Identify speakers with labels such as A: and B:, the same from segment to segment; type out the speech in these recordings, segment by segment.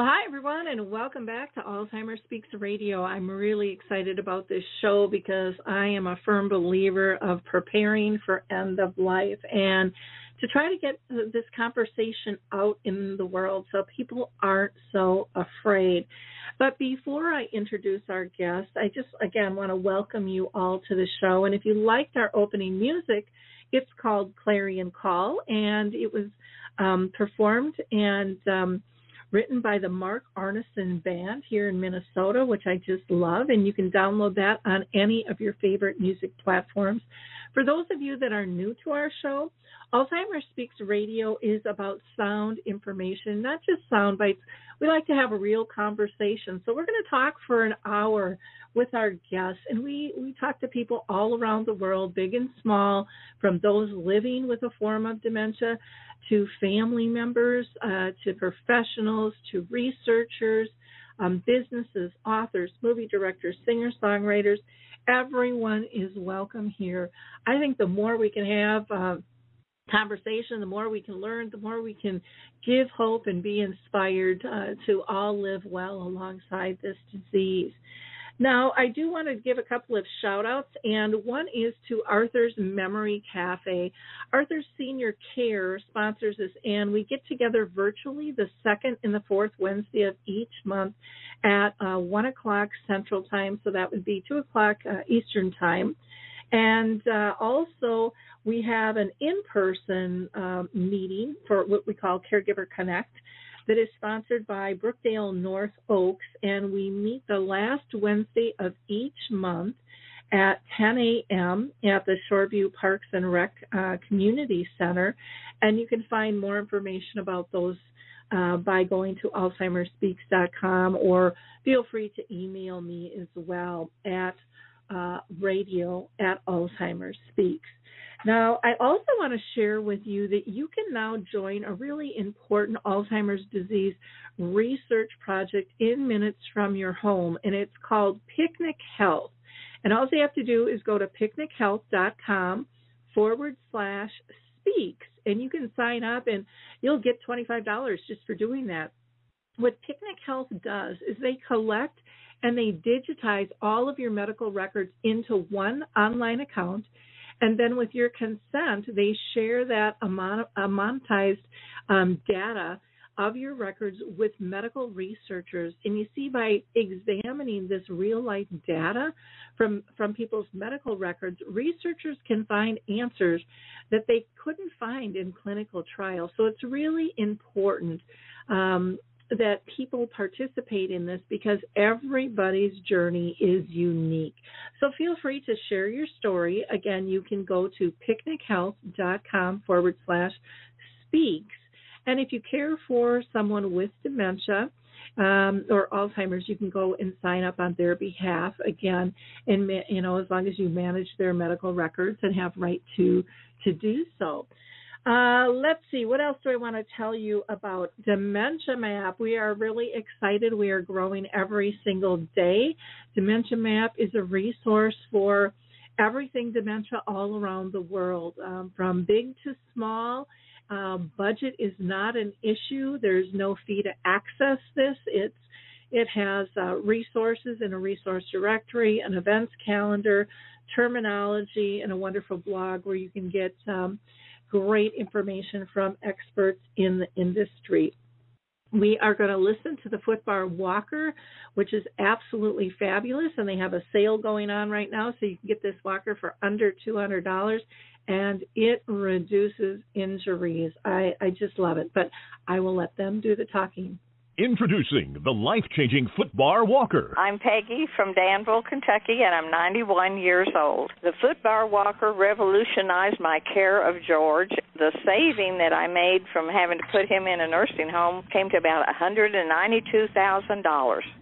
A: Well, hi everyone, and welcome back to Alzheimer's Speaks Radio. I'm really excited about this show because I am a firm believer of preparing for end of life and to try to get this conversation out in the world so people aren't so afraid. But before I introduce our guest, I just again want to welcome you all to the show. And if you liked our opening music, it's called Clarion Call, and it was um, performed and um, written by the Mark Arneson Band here in Minnesota, which I just love. And you can download that on any of your favorite music platforms. For those of you that are new to our show, Alzheimer's Speaks Radio is about sound information, not just sound bites. We like to have a real conversation. So we're going to talk for an hour with our guests, and we, we talk to people all around the world, big and small, from those living with a form of dementia to family members, uh, to professionals, to researchers, um, businesses, authors, movie directors, singer songwriters. Everyone is welcome here. I think the more we can have uh, conversation, the more we can learn, the more we can give hope and be inspired uh, to all live well alongside this disease. Now, I do want to give a couple of shout outs, and one is to Arthur's Memory Cafe. Arthur's Senior Care sponsors this, and we get together virtually the second and the fourth Wednesday of each month at uh, 1 o'clock Central Time, so that would be 2 o'clock uh, Eastern Time. And uh, also, we have an in person um, meeting for what we call Caregiver Connect that is sponsored by Brookdale North Oaks, and we meet the last Wednesday of each month at 10 a.m. at the Shoreview Parks and Rec uh, Community Center. And you can find more information about those uh, by going to AlzheimersSpeaks.com or feel free to email me as well at uh, radio at Alzheimer's Speaks. Now, I also want to share with you that you can now join a really important Alzheimer's disease research project in minutes from your home, and it's called Picnic Health. And all you have to do is go to picnichealth.com forward slash speaks, and you can sign up, and you'll get $25 just for doing that. What Picnic Health does is they collect and they digitize all of your medical records into one online account and then with your consent, they share that monetized um, data of your records with medical researchers. And you see, by examining this real life data from, from people's medical records, researchers can find answers that they couldn't find in clinical trials. So it's really important um, that people participate in this because everybody's journey is unique. So feel free to share your story. Again, you can go to picnichealth.com forward slash speaks. And if you care for someone with dementia, um, or Alzheimer's, you can go and sign up on their behalf again, and you know as long as you manage their medical records and have right to to do so. Uh, let's see, what else do I want to tell you about Dementia Map? We are really excited. We are growing every single day. Dementia Map is a resource for everything dementia all around the world, um, from big to small. Um, budget is not an issue. There's no fee to access this. It's it has uh, resources in a resource directory, an events calendar, terminology, and a wonderful blog where you can get um, great information from experts in the industry. we are going to listen to the Footbar Walker, which is absolutely fabulous, and they have a sale going on right now, so you can get this walker for under two hundred dollars, and it reduces injuries. I I just love it, but I will let them do the talking.
B: Introducing the life changing Footbar Walker.
C: I'm Peggy from Danville, Kentucky, and I'm 91 years old. The Footbar Walker revolutionized my care of George. The saving that I made from having to put him in a nursing home came to about $192,000.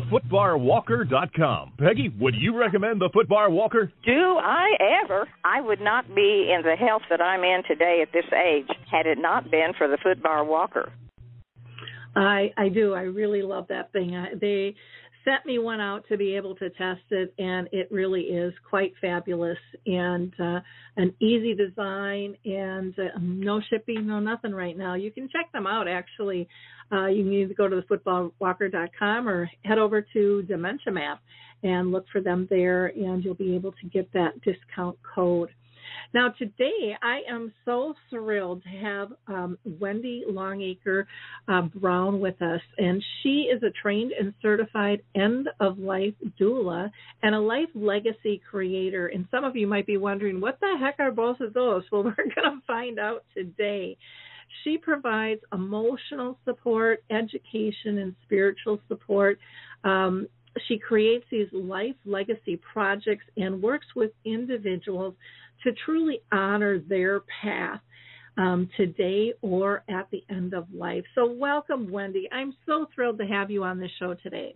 B: thefootbarwalker.com. Peggy, would you recommend the Footbar Walker?
C: Do I ever? I would not be in the health that I'm in today at this age had it not been for the footbar walker.
A: I I do. I really love that thing. I, they sent me one out to be able to test it, and it really is quite fabulous and uh, an easy design and uh, no shipping, no nothing right now. You can check them out actually. Uh, you can either go to thefootbarwalker.com or head over to Dementia Map and look for them there, and you'll be able to get that discount code. Now, today I am so thrilled to have um, Wendy Longacre uh, Brown with us, and she is a trained and certified end of life doula and a life legacy creator. And some of you might be wondering, what the heck are both of those? Well, we're going to find out today. She provides emotional support, education, and spiritual support. Um, she creates these life legacy projects and works with individuals to truly honor their path um, today or at the end of life. So, welcome, Wendy. I'm so thrilled to have you on the show today.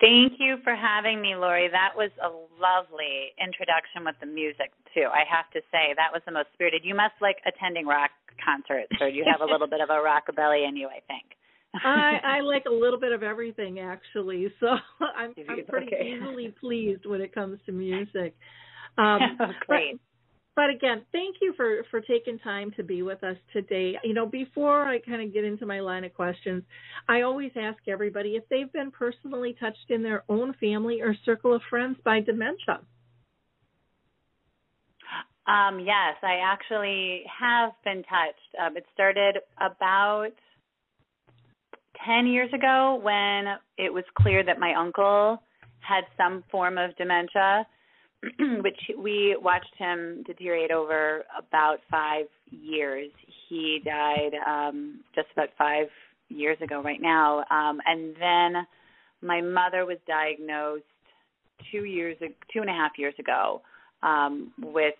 D: Thank you for having me, Lori. That was a lovely introduction with the music, too. I have to say, that was the most spirited. You must like attending rock concerts, or you have a little bit of a rockabilly in you, I think.
A: I, I like a little bit of everything, actually. So I'm, I'm pretty
D: okay.
A: easily pleased when it comes to music. Um,
D: Great.
A: But, but again, thank you for for taking time to be with us today. You know, before I kind of get into my line of questions, I always ask everybody if they've been personally touched in their own family or circle of friends by dementia.
D: Um, yes, I actually have been touched. Um, it started about 10 years ago when it was clear that my uncle had some form of dementia, which we watched him deteriorate over about five years. He died um, just about five years ago, right now. Um, and then my mother was diagnosed two years, two and a half years ago, um, with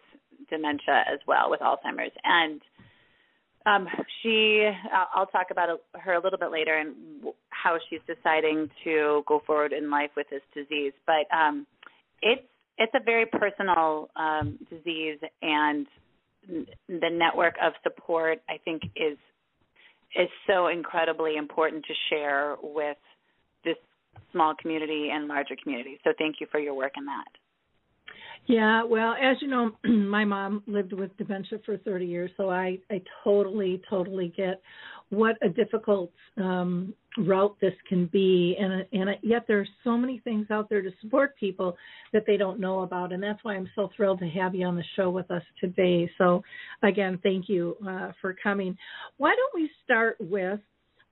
D: dementia as well, with Alzheimer's. And um, she, I'll talk about her a little bit later and how she's deciding to go forward in life with this disease. But um, it's it's a very personal um, disease, and the network of support I think is is so incredibly important to share with this small community and larger community. So thank you for your work in that.
A: Yeah, well, as you know, my mom lived with dementia for 30 years, so I I totally totally get what a difficult um route this can be and and yet there are so many things out there to support people that they don't know about and that's why I'm so thrilled to have you on the show with us today. So again, thank you uh, for coming. Why don't we start with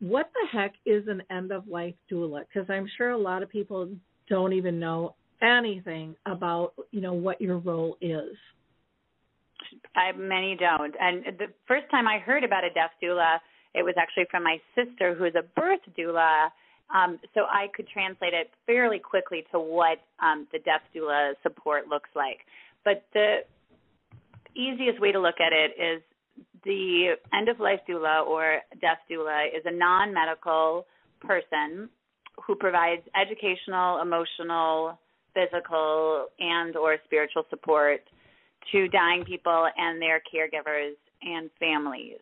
A: what the heck is an end of life doula? Because I'm sure a lot of people don't even know anything about you know what your role is.
D: I, many don't. And the first time I heard about a death doula, it was actually from my sister, who's a birth doula. Um, so I could translate it fairly quickly to what um, the death doula support looks like. But the easiest way to look at it is the end of life doula or death doula is a non medical person who provides educational, emotional, physical and or spiritual support to dying people and their caregivers and families.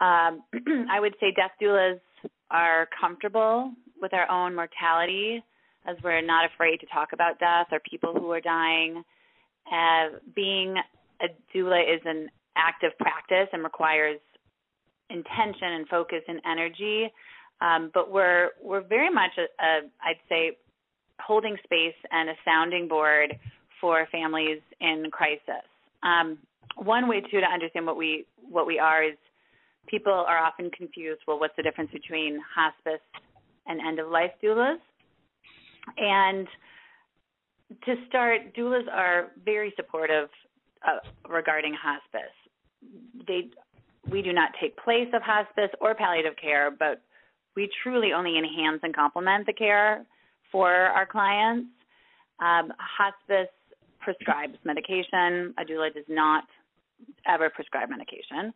D: Um, I would say death doulas are comfortable with our own mortality, as we're not afraid to talk about death or people who are dying. Uh, being a doula is an active practice and requires intention and focus and energy. Um, but we're we're very much a, a I'd say holding space and a sounding board for families in crisis. Um, one way too to understand what we what we are is people are often confused. Well, what's the difference between hospice and end of life doulas? And to start, doulas are very supportive uh, regarding hospice. They we do not take place of hospice or palliative care, but we truly only enhance and complement the care for our clients. Um, hospice prescribes medication. A doula does not ever prescribe medication.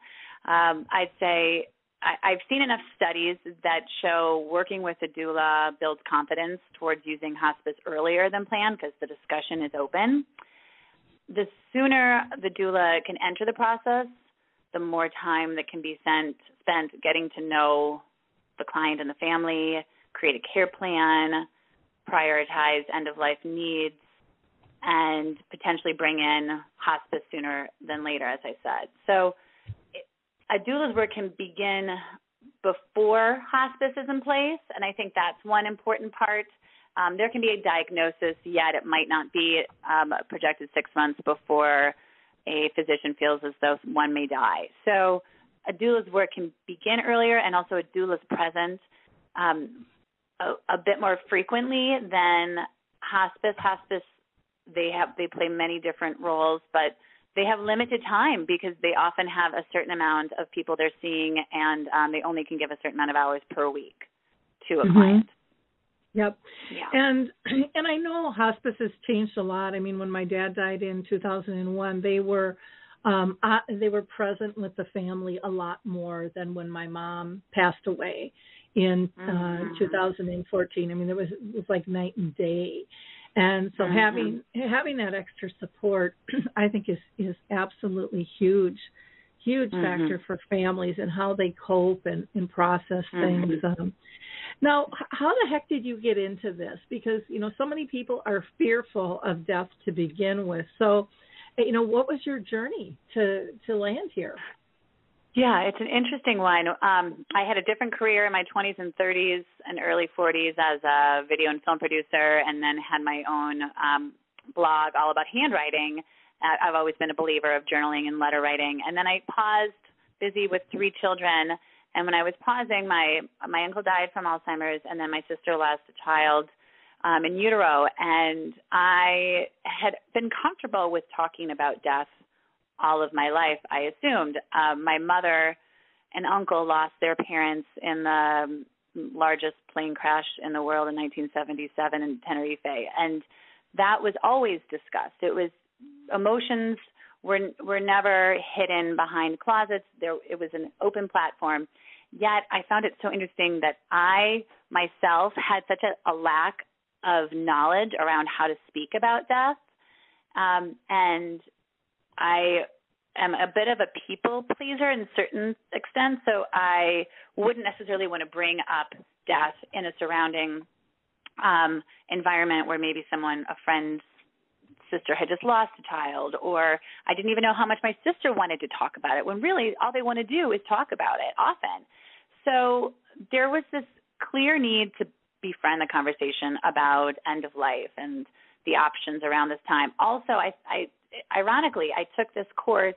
D: Um, I'd say I, I've seen enough studies that show working with a doula builds confidence towards using hospice earlier than planned because the discussion is open. The sooner the doula can enter the process, the more time that can be spent spent getting to know the client and the family, create a care plan, prioritize end of life needs, and potentially bring in hospice sooner than later, as I said. So, a doula's work can begin before hospice is in place, and I think that's one important part. Um, there can be a diagnosis, yet it might not be um, projected six months before a physician feels as though one may die. So, a doula's work can begin earlier, and also a doula's present um, a, a bit more frequently than hospice. Hospice they have they play many different roles, but they have limited time because they often have a certain amount of people they're seeing, and um, they only can give a certain amount of hours per week to a
A: Mhm.
D: client.
A: Yep.
D: Yeah.
A: And and I know hospice has changed a lot. I mean, when my dad died in 2001, they were um uh, they were present with the family a lot more than when my mom passed away in uh
D: Mhm.
A: 2014. I mean, it was it was like night and day. And so
D: Mhm.
A: having having that extra support I think is is absolutely huge huge
D: Mhm.
A: factor for families and how they cope and, and process things. Um, now, how the heck did you get into this? Because you know, so many people are fearful of death to begin with. So, eh, you know, what was your journey to to land here?
D: Yeah, it's an interesting one. Um, I had a different career in my 20s and 30s and early 40s as a video and film producer, and then had my own um, blog all about handwriting. Uh, I've always been a believer of journaling and letter writing. And then I paused, busy with three children. And when I was pausing, my my uncle died from Alzheimer's, and then my sister lost a child um, in utero. And I had been comfortable with talking about death all of my life, I assumed. Um, my mother and uncle lost their parents in the largest plane crash in the world in 1977 in Tenerife, and that was always discussed. It was emotions were were never hidden behind closets. There, it was an open platform. Yet, I found it so interesting that I myself had such a, a lack of knowledge around how to speak about death, um, and I am a bit of a people pleaser in certain extent, so I wouldn't necessarily want to bring up death in a surrounding um, environment where maybe someone, a friend's sister, had just lost a child, or I didn't even know how much my sister wanted to talk about it. When really all they want to do is talk about it often. So there was this clear need to befriend the conversation about end of life and the options around this time. Also, I, I ironically, I took this course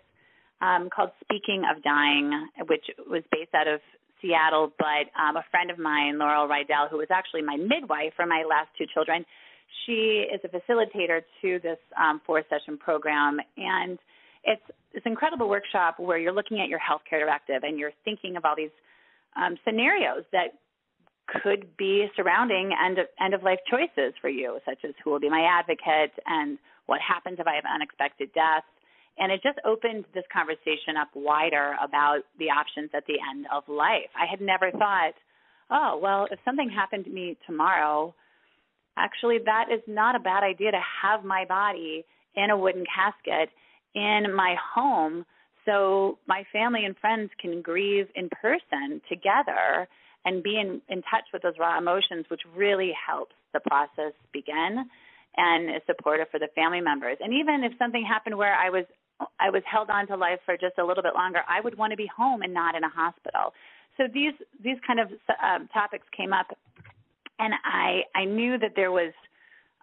D: um, called Speaking of Dying, which was based out of Seattle, but um, a friend of mine, Laurel Rydell, who was actually my midwife for my last two children, she is a facilitator to this um, four session program. And it's this incredible workshop where you're looking at your healthcare directive and you're thinking of all these um, scenarios that could be surrounding end of, end of life choices for you, such as who will be my advocate and what happens if I have unexpected death. And it just opened this conversation up wider about the options at the end of life. I had never thought, oh, well, if something happened to me tomorrow, actually, that is not a bad idea to have my body in a wooden casket in my home so my family and friends can grieve in person together and be in, in touch with those raw emotions, which really helps the process begin and is supportive for the family members. And even if something happened where I was I was held on to life for just a little bit longer, I would want to be home and not in a hospital. So these these kind of um, topics came up, and I I knew that there was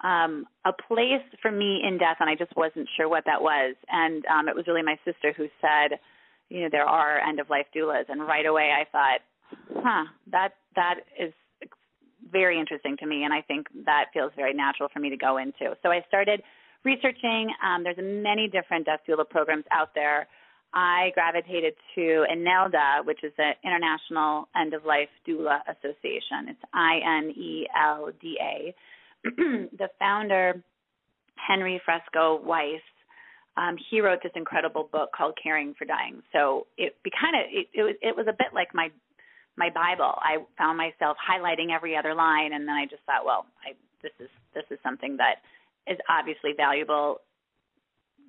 D: um, a place for me in death, and I just wasn't sure what that was. And um, it was really my sister who said, you know, there are end of life doulas, and right away I thought, huh, that that is very interesting to me, and I think that feels very natural for me to go into. So I started researching. Um, there's many different death doula programs out there. I gravitated to INELDA, which is the International End of Life Doula Association. It's I N E L D A. The founder, Henry Fersko-Weiss, um, he wrote this incredible book called Caring for Dying. So it be kind of it, it was it was a bit like my my Bible. I found myself highlighting every other line, and then I just thought, well, I, this is this is something that is obviously valuable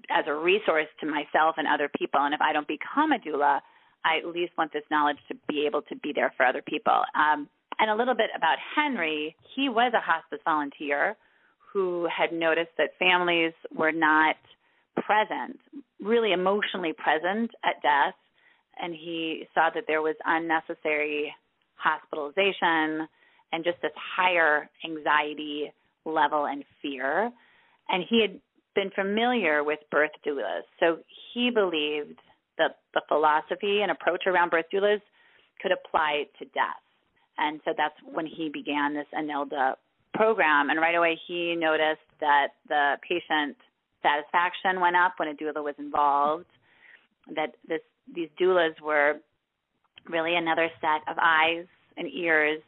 D: as a resource to myself and other people. And if I don't become a doula, I at least want this knowledge to be able to be there for other people. Um, and a little bit about Henry, he was a hospice volunteer who had noticed that families were not present, really emotionally present at death. And he saw that there was unnecessary hospitalization and just this higher anxiety level and fear. And he had been familiar with birth doulas. So he believed that the philosophy and approach around birth doulas could apply to death. And so that's when he began this INELDA program. And right away he noticed that the patient satisfaction went up when a doula was involved, that this these doulas were really another set of eyes and ears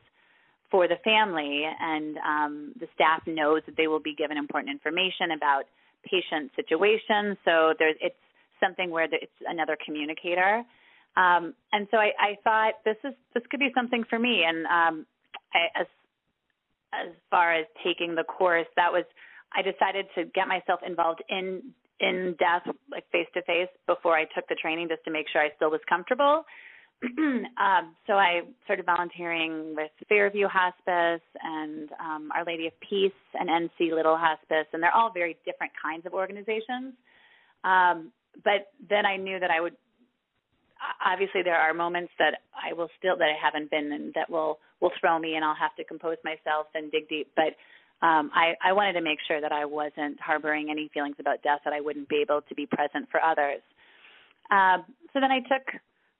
D: for the family and um, the staff knows that they will be given important information about patient situations. So there's it's something where it's another communicator. Um, and so I, I thought this is this could be something for me. And um, I, as as far as taking the course, that was I decided to get myself involved in in death like face to face before I took the training just to make sure I still was comfortable. um, so I started volunteering with Fairview Hospice and um, Our Lady of Peace and NC Little Hospice, and they're all very different kinds of organizations. Um, but then I knew that I would. Obviously, there are moments that I will still that I haven't been and that will will throw me, and I'll have to compose myself and dig deep. But um, I, I wanted to make sure that I wasn't harboring any feelings about death that I wouldn't be able to be present for others. Um, so then I took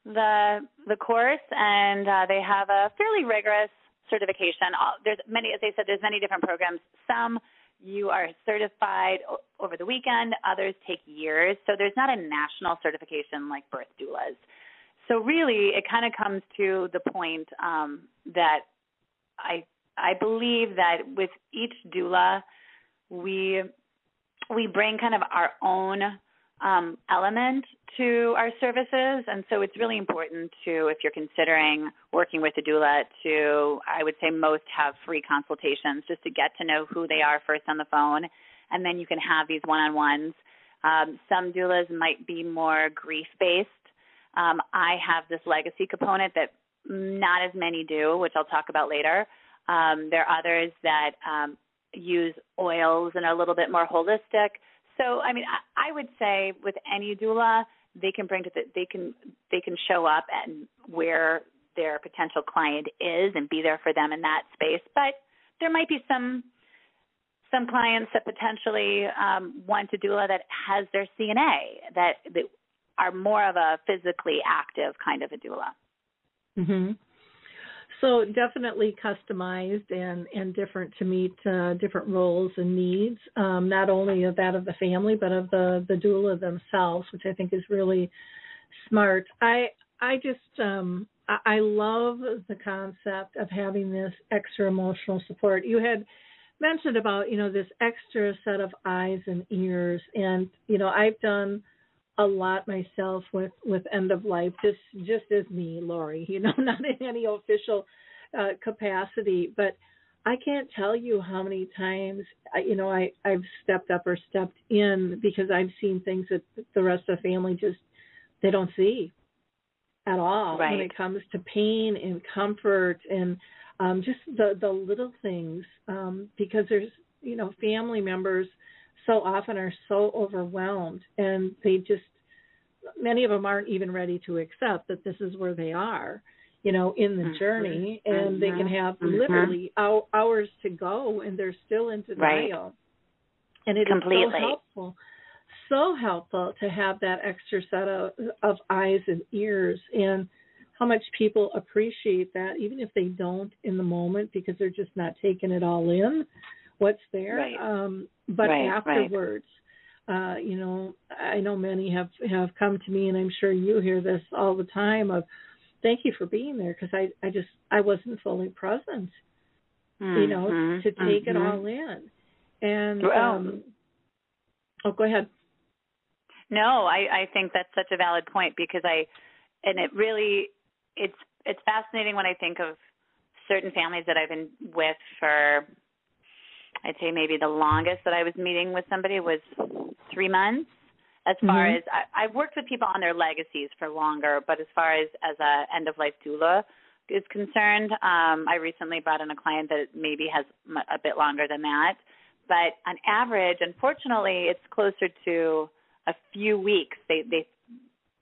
D: the the course, and uh, they have a fairly rigorous certification. There's many, as I said, there's many different programs. Some you are certified over the weekend. Others take years. So there's not a national certification like birth doulas. So really, it kind of comes to the point um, that I I believe that with each doula, we we bring kind of our own um, element to our services. And so it's really important to, if you're considering working with a doula, to, I would say, most have free consultations just to get to know who they are first on the phone. And then you can have these one on ones. Um, some doulas might be more grief based. Um, I have this legacy component that not as many do, which I'll talk about later. Um, there are others that um, use oils and are a little bit more holistic. So, I mean, I, I would say with any doula, they can bring to the, they can they can show up and where their potential client is and be there for them in that space. But there might be some some clients that potentially um, want a doula that has their CNA that, that are more of a physically active kind of a doula.
A: Mhm. So definitely customized and and different to meet uh, different roles and needs, um, not only of that of the family but of the the doula themselves, which I think is really smart. I I just um, I, I love the concept of having this extra emotional support. You had mentioned about you know this extra set of eyes and ears, and you know I've done a lot myself with with end of life just just as me lori you know not in any official uh, capacity but i can't tell you how many times I, you know i i've stepped up or stepped in because i've seen things that the rest of the family just they don't see at all
D: right.
A: when it comes to pain and comfort and um, just the the little things um, because there's you know family members so often are so overwhelmed and they just many of them aren't even ready to accept that this is where they are you know in the
D: Mhm.
A: journey and they can
D: Mhm.
A: have
D: Mhm.
A: literally hou- hours to go and they're still in
D: Right.
A: denial and it is
D: Completely.
A: so helpful so helpful to have that extra set of, of eyes and ears and how much people appreciate that even if they don't in the moment because they're just not taking it all in what's there
D: Right.
A: um but
D: Right, right.
A: afterwards uh you know i know many have have come to me and i'm sure you hear this all the time of thank you for being there because i i just i wasn't fully present you know
D: Mhm.
A: to take it
D: Mhm.
A: all in and
D: Well-
A: um oh go ahead
D: No, I, I think that's such a valid point because I, and it really, it's it's fascinating when I think of certain families that I've been with for, I'd say maybe the longest that I was meeting with somebody was three months. As far
A: Mhm.
D: as I, I've worked with people on their legacies for longer, but as far as as a end of life doula is concerned, um, I recently brought in a client that maybe has m- a bit longer than that. But on average, unfortunately, it's closer to a few weeks. They they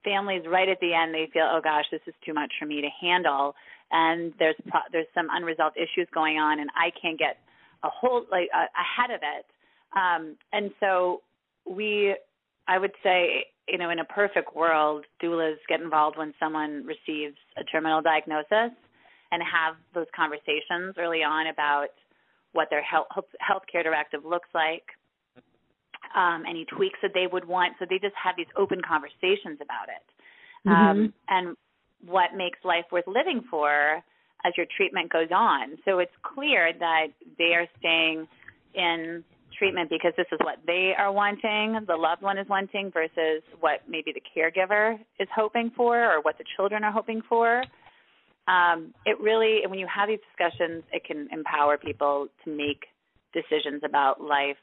D: families right at the end they feel, oh gosh, this is too much for me to handle, and there's pro- there's some unresolved issues going on, and I can't get a whole like uh, ahead of it. Um, and so we, I would say, you know, in a perfect world, doulas get involved when someone receives a terminal diagnosis and have those conversations early on about what their health healthcare directive looks like, um, any tweaks that they would want. So they just have these open conversations about it. Um, and what makes life worth living for as your treatment goes on. So it's clear that they are staying in treatment because this is what they are wanting, the loved one is wanting, versus what maybe the caregiver is hoping for or what the children are hoping for. Um, it really, when you have these discussions, it can empower people to make decisions about life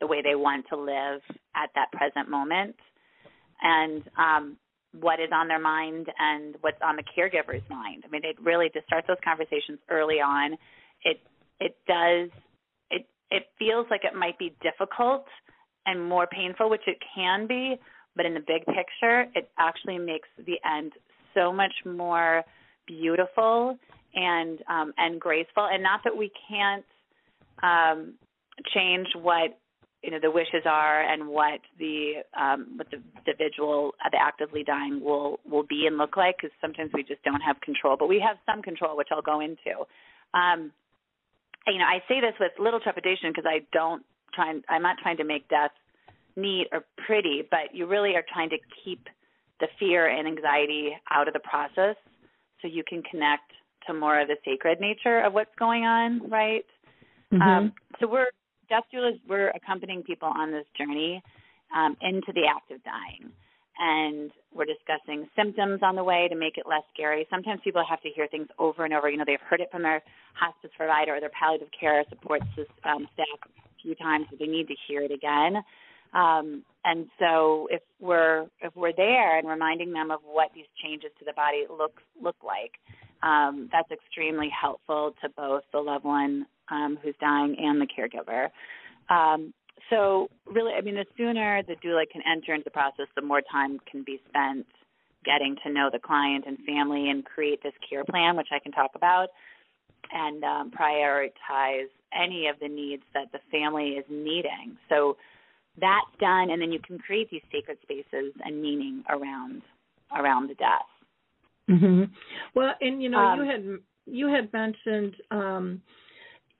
D: the way they want to live at that present moment and um, what is on their mind and what's on the caregiver's mind. I mean, it really to start those conversations early on. It it does it it feels like it might be difficult and more painful, which it can be, but in the big picture, it actually makes the end so much more beautiful and um, and graceful. And not that we can't um, change what you know the wishes are and what the um, what the individual uh, the actively dying will will be and look like because sometimes we just don't have control, but we have some control, which I'll go into. Um, you know, I say this with little trepidation because I don't try. And, I'm not trying to make death neat or pretty, but you really are trying to keep the fear and anxiety out of the process so you can connect to more of the sacred nature of what's going on, right?
A: Mm-hmm.
D: Um, so we're We're accompanying people on this journey um, into the act of dying, and we're discussing symptoms on the way to make it less scary. Sometimes people have to hear things over and over. You know, they've heard it from their hospice provider or their palliative care support um, staff a few times, but they need to hear it again. Um, and so if we're if we're there and reminding them of what these changes to the body look look like, um, that's extremely helpful to both the loved one um, who's dying and the caregiver. Um, so really, I mean, the sooner the doula can enter into the process, the more time can be spent getting to know the client and family and create this care plan, which I can talk about, and um, prioritize any of the needs that the family is needing. So that's done, and then you can create these sacred spaces and meaning around around the death.
A: Mm-hmm. Well, and you know,
D: Um,
A: you had you had mentioned, um,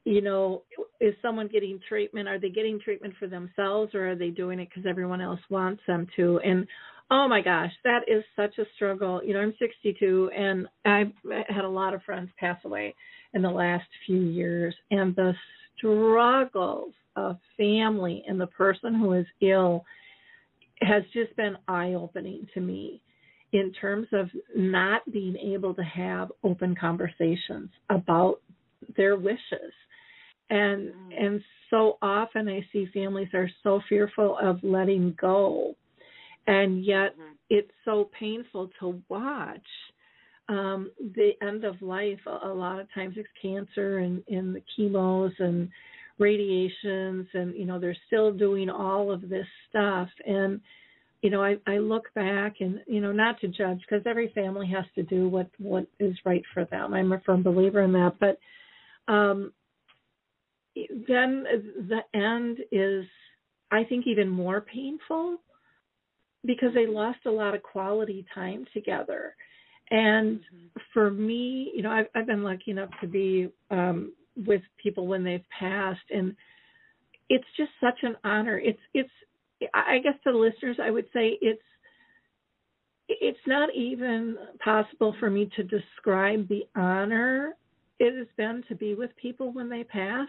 A: you know, is someone getting treatment? Are they getting treatment for themselves, or are they doing it because everyone else wants them to? And oh my gosh, that is such a struggle. You know, I'm 62, and I've had a lot of friends pass away in the last few years, and the struggles of family and the person who is ill has just been eye opening to me in terms of not being able to have open conversations about their wishes and
D: Mm.
A: and so often i see families are so fearful of letting go and yet
D: Mhm.
A: it's so painful to watch um, the end of life, a, a lot of times it's cancer and, and the chemos and radiations, and you know they're still doing all of this stuff. And you know, I, I look back and you know not to judge because every family has to do what what is right for them. I'm a firm believer in that, but um, then the end is, I think, even more painful because they lost a lot of quality time together. And mm-hmm. for me, you know, I've, I've been lucky enough to be um, with people when they've passed, and it's just such an honor. It's it's I guess to the listeners, I would say it's it's not even possible for me to describe the honor it has been to be with people when they pass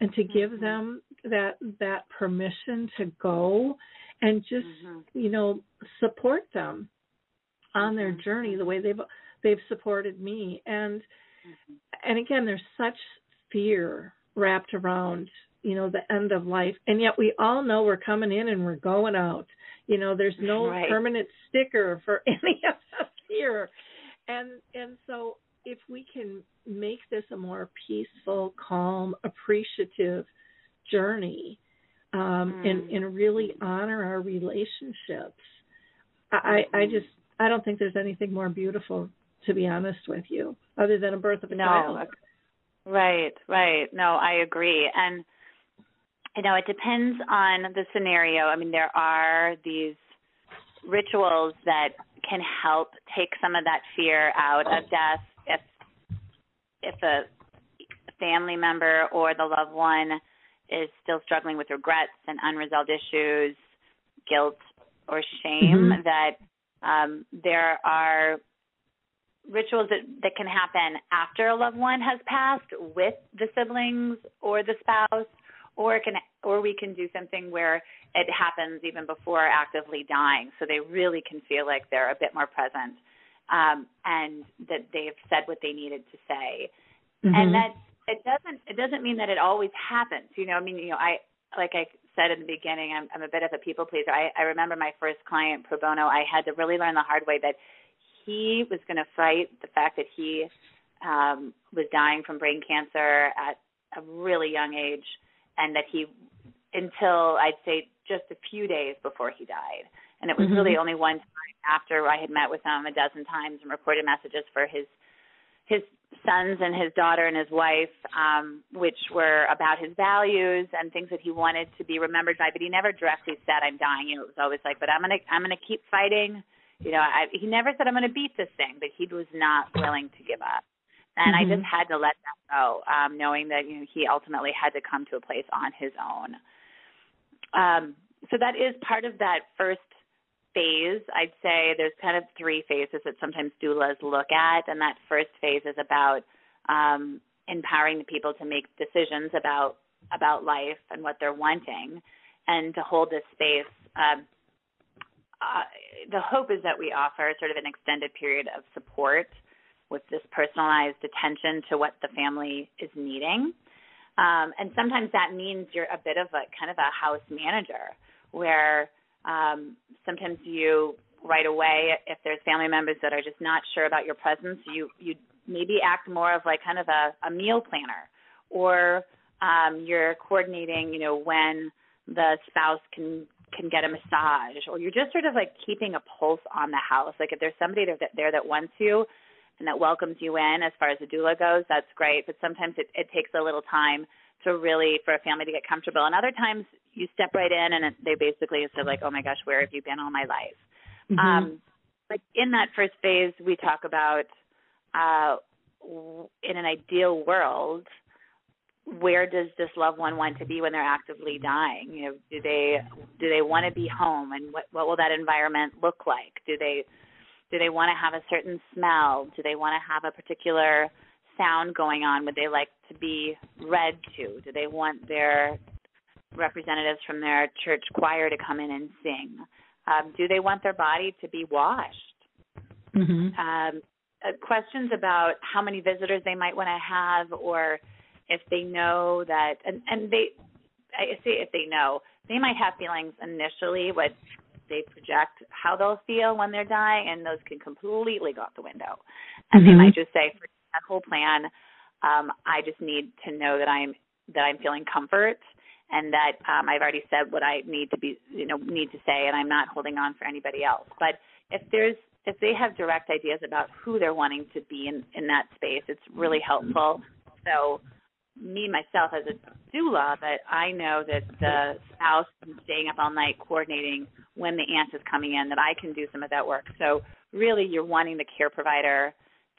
A: and to give mm-hmm. them that that permission to go and just mm-hmm. you know support them on their mm-hmm. journey the way they've they've supported me and mm-hmm. and again there's such fear wrapped around you know the end of life and yet we all know we're coming in and we're going out you know there's no right. permanent sticker for any of us here and and so if we can make this a more peaceful calm appreciative journey um mm. and and really honor our relationships i i just i don't think there's anything more beautiful to be honest with you other than a birth of a
D: no.
A: child
D: right right no i agree and you know, it depends on the scenario. I mean, there are these rituals that can help take some of that fear out of death if a family member or the loved one is still struggling with regrets and unresolved issues, guilt or shame mm-hmm. that um, there are rituals that, that can happen after a loved one has passed with the siblings or the spouse or can or we can do something where it happens even before actively dying so they really can feel like they're a bit more present um, and that they've said what they needed to say mm-hmm. and that it doesn't it doesn't mean that it always happens you know i mean you know i like i said in the beginning i'm i'm a bit of a people pleaser i i remember my first client pro bono i had to really learn the hard way that he was going to fight the fact that he um was dying from brain cancer at a really young age and that he until I'd say just a few days before he died. And it was mm-hmm. really only one time after I had met with him a dozen times and recorded messages for his his sons and his daughter and his wife, um, which were about his values and things that he wanted to be remembered by. But he never directly said, "I'm dying." You know, it was always like, "But I'm gonna I'm gonna keep fighting." You know, I, he never said, "I'm gonna beat this thing," but he was not willing to give up and mm-hmm. I just had to let that go, um, knowing that you know he ultimately had to come to a place on his own. Um, so that is part of that first phase. I'd say there's kind of three phases that sometimes doulas look at, and that first phase is about um, empowering the people to make decisions about about life and what they're wanting, and to hold this space. Um, uh, the hope is that we offer sort of an extended period of support with this personalized attention to what the family is needing. Um, and sometimes that means you're a bit of a kind of a house manager where um, sometimes you right away, if there's family members that are just not sure about your presence, you you maybe act more of like kind of a, a meal planner, or um, you're coordinating, you know, when the spouse can can get a massage, or you're just sort of like keeping a pulse on the house. Like if there's somebody there that, there that wants you, and that welcomes you in as far as the doula goes, that's great. But sometimes it, it takes a little time to really for a family to get comfortable. And other times you step right in and it, they basically say like, "Oh my gosh, where have you been all my life?" Mm-hmm. Um, like in that first phase, we talk about uh, in an ideal world, where does this loved one want to be when they're actively dying? You know, do they do they want to be home, and what what will that environment look like? Do they do they want to have a certain smell? Do they want to have a particular sound going on? Would they like to be read to? Do they want their representatives from their church choir to come in and sing? Um, do they want their body to be washed? Mm-hmm. Um, uh, questions about how many visitors they might want to have, or if they know that, and, and they, I say if they know, they might have feelings initially. What they project how they'll feel when they're dying, and those can completely go out the window. And
A: Mhm.
D: they might just say, for that whole plan, um, I just need to know that I'm that I'm feeling comfort and that um, I've already said what I need to be, you know, need to say, and I'm not holding on for anybody else. But if there's if they have direct ideas about who they're wanting to be in in that space, it's really helpful. So me myself as a doula that I know that the spouse is staying up all night coordinating when the aunt is coming in that I can do some of that work. So really you're wanting the care provider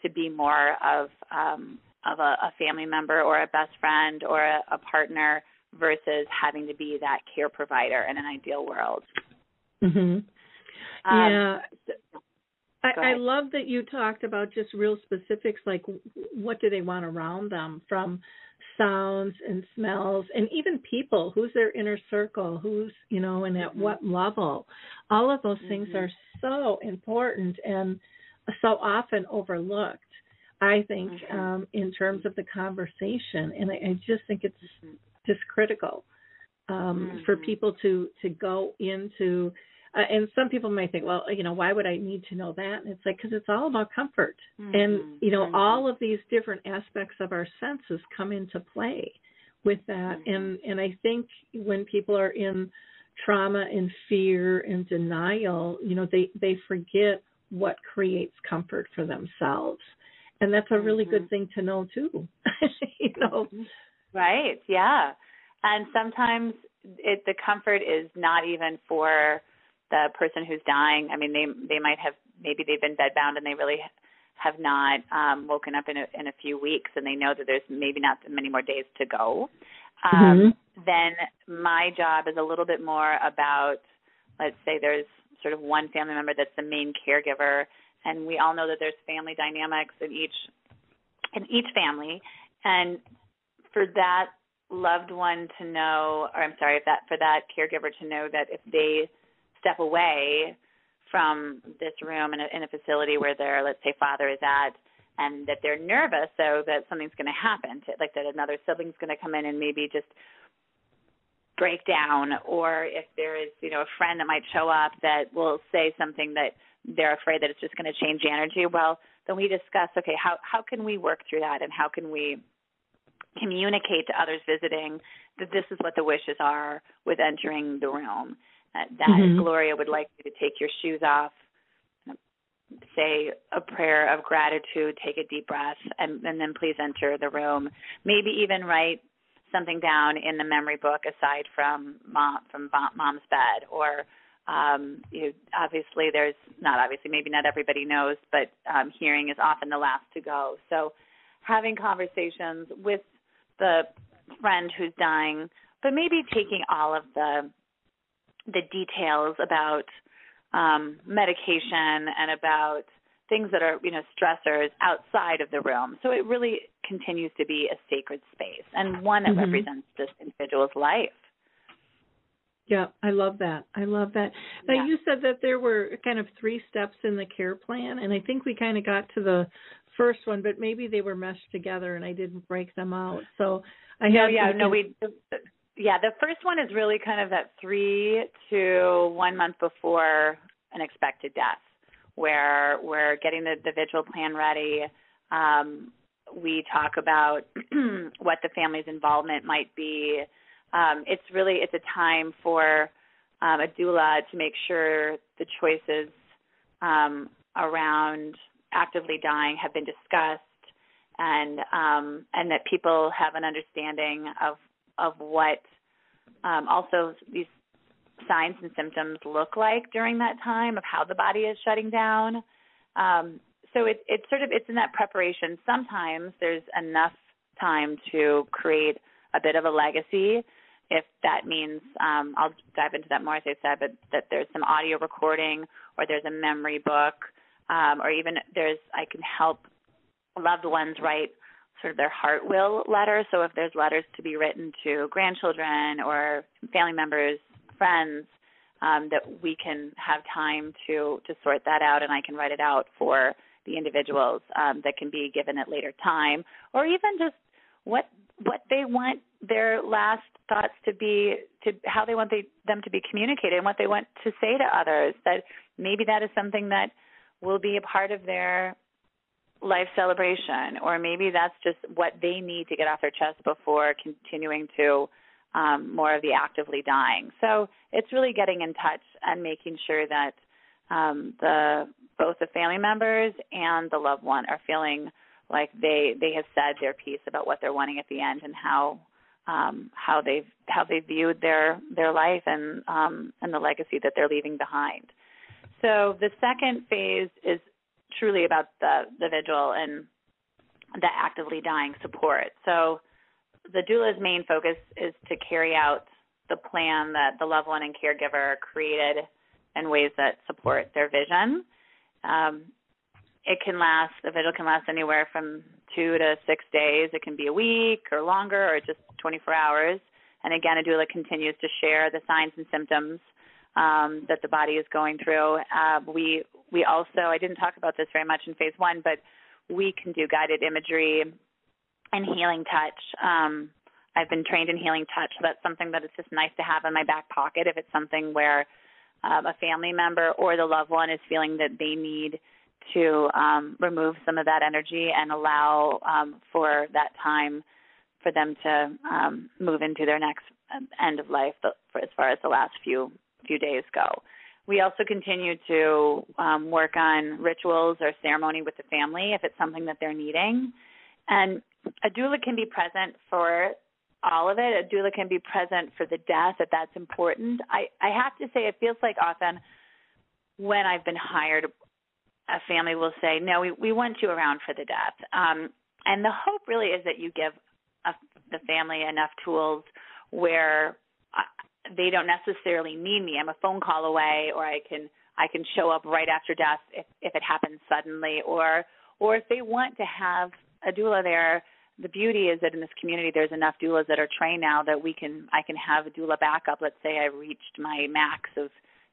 D: to be more of um of a, a family member or a best friend or a, a partner versus having to be that care provider in an ideal world.
A: Mhm.
D: Um,
A: yeah. I, I love that you talked about just real specifics, like what do they want around them from sounds and smells, and even people. Who's their inner circle? Who's you know, and at
D: Mhm.
A: what level? All of those things
D: Mhm.
A: are so important and so often overlooked. I think
D: Mhm.
A: um, in terms of the conversation, and I, I just think it's
D: Mhm.
A: just critical um, for
D: Mhm.
A: people to to go into. Uh, and some people might think, well, you know, why would I need to know that? And it's like because it's all about comfort, and you know,
D: Mhm.
A: all of these different aspects of our senses come into play with that. And and I think when people are in trauma and fear and denial, you know, they they forget what creates comfort for themselves, and that's a really good
D: Mhm.
A: thing to know too. you know.
D: Right. Yeah. And sometimes it the comfort is not even for the person who's dying. I mean, they they might have maybe they've been bedbound and they really have not um woken up in a in a few weeks and they know that there's maybe not many more days to go. Um then my job is a little bit more about let's say there's sort of one family member that's the main caregiver. And we all know that there's family dynamics in each in each family. And for that loved one to know or I'm sorry if that for that caregiver to know that if they step away from this room in a, in a facility where their let's say father is at and that they're nervous so that something's going to happen to like that another sibling's going to come in and maybe just break down or if there is you know a friend that might show up that will say something that they're afraid that it's just going to change the energy well then we discuss okay how how can we work through that and how can we communicate to others visiting that this is what the wishes are with entering the room uh, that
A: Mhm.
D: gloria would like you to take your shoes off say a prayer of gratitude take a deep breath and, and then please enter the room maybe even write something down in the memory book aside from mom from mom- mom's bed or um you obviously there's not obviously maybe not everybody knows but um hearing is often the last to go. So having conversations with the friend who's dying but maybe taking all of the the details about um medication and about things that are you know stressors outside of the room so it really continues to be a sacred space and one that
A: Mhm.
D: represents this individual's life
A: Yeah, I love that. I love that. Now
D: Yeah.
A: you said that there were kind of three steps in the care plan, and I think we kind of got to the first one, but maybe they were meshed together and I didn't break them out. So I
D: no yeah no we yeah the first one is really kind of that three to one month before an expected death where we're getting the, the vigil plan ready. Um, we talk about what the family's involvement might be. Um, it's really it's a time for um, a doula to make sure the choices um, around actively dying have been discussed and um, and that people have an understanding of of what um, also these signs and symptoms look like during that time of how the body is shutting down. Um, so it, it's sort of it's in that preparation. Sometimes there's enough time to create a bit of a legacy. If that means, um, I'll dive into that more as I said, but that there's some audio recording or there's a memory book, um, or even there's I can help loved ones write sort of their heart will letter. So if there's letters to be written to grandchildren or family members, friends, um, that we can have time to to sort that out, and I can write it out for the individuals um, that can be given at later time, or even just what what they want their last thoughts to be to how they want they, them to be communicated and what they want to say to others that maybe that is something that will be a part of their life celebration or maybe that's just what they need to get off their chest before continuing to um, more of the actively dying so it's really getting in touch and making sure that um, the both the family members and the loved one are feeling like they they have said their piece about what they're wanting at the end and how um, how they've how they viewed their their life and um, and the legacy that they're leaving behind. So the second phase is truly about the the vigil and the actively dying support. So the doula's main focus is to carry out the plan that the loved one and caregiver created in ways that support their vision. Um, it can last, the vigil can last anywhere from two to six days. It can be a week or longer or just 24 hours. And again, a doula continues to share the signs and symptoms um, that the body is going through. Uh, we we also I didn't talk about this very much in phase one, but we can do guided imagery and healing touch. Um, I've been trained in healing touch, so that's something that it's just nice to have in my back pocket if it's something where um, a family member or the loved one is feeling that they need to um, remove some of that energy and allow um, for that time for them to um, move into their next end of life for as far as the last few few days go. We also continue to um, work on rituals or ceremony with the family if it's something that they're needing. And a doula can be present for all of it. A doula can be present for the death if that's important. I, I have to say, it feels like often when I've been hired, a family will say, "No, we we want you around for the death." Um, and the hope really is that you give a, the family enough tools where uh, they don't necessarily need me. I'm a phone call away, or I can I can show up right after death if if it happens suddenly, or or if they want to have a doula there. The beauty is that in this community, there's enough doulas that are trained now that we can I can have a doula backup. Let's say I reached my max of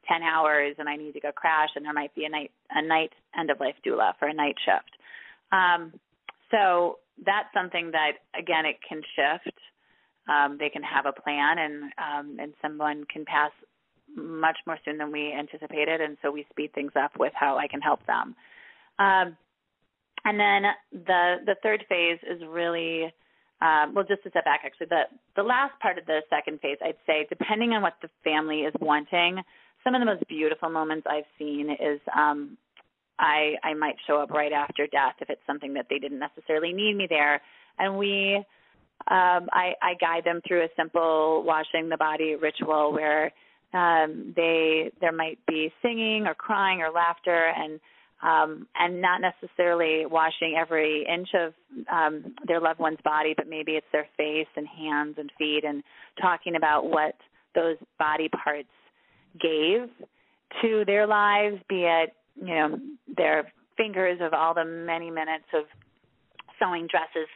D: 10 hours and I need to go crash and there might be a night a night end of life doula for a night shift. Um, so that's something that again it can shift. Um, they can have a plan and um, and someone can pass much more soon than we anticipated and so we speed things up with how I can help them. Um, and then the the third phase is really um, well, just to step back, actually, the the last part of the second phase, I'd say, depending on what the family is wanting, some of the most beautiful moments I've seen is um I I might show up right after death if it's something that they didn't necessarily need me there. And we um I I guide them through a simple washing the body ritual where um they there might be singing or crying or laughter and um and not necessarily washing every inch of um their loved one's body but maybe it's their face and hands and feet and talking about what those body parts gave to their lives, be it, you know, their fingers of all the many minutes of sewing dresses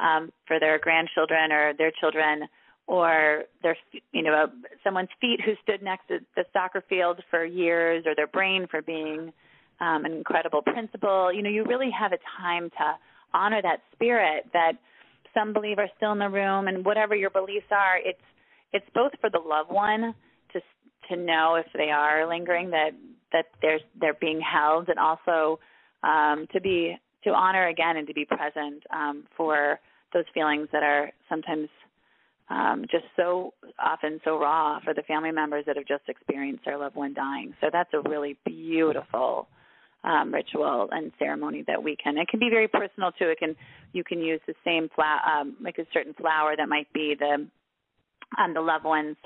D: um, for their grandchildren or their children, or their, you know, someone's feet who stood next to the soccer field for years, or their brain for being um, an incredible principal. You know, you really have a time to honor that spirit that some believe are still in the room, and whatever your beliefs are, it's it's both for the loved one to to know if they are lingering that that they're they're being held and also um, to be to honor again and to be present um, for those feelings that are sometimes um, just so often so raw for the family members that have just experienced their loved one dying. So that's a really beautiful um, ritual and ceremony that we can. It can be very personal too. It can you can use the same flower, um, like a certain flower that might be the um, the loved one's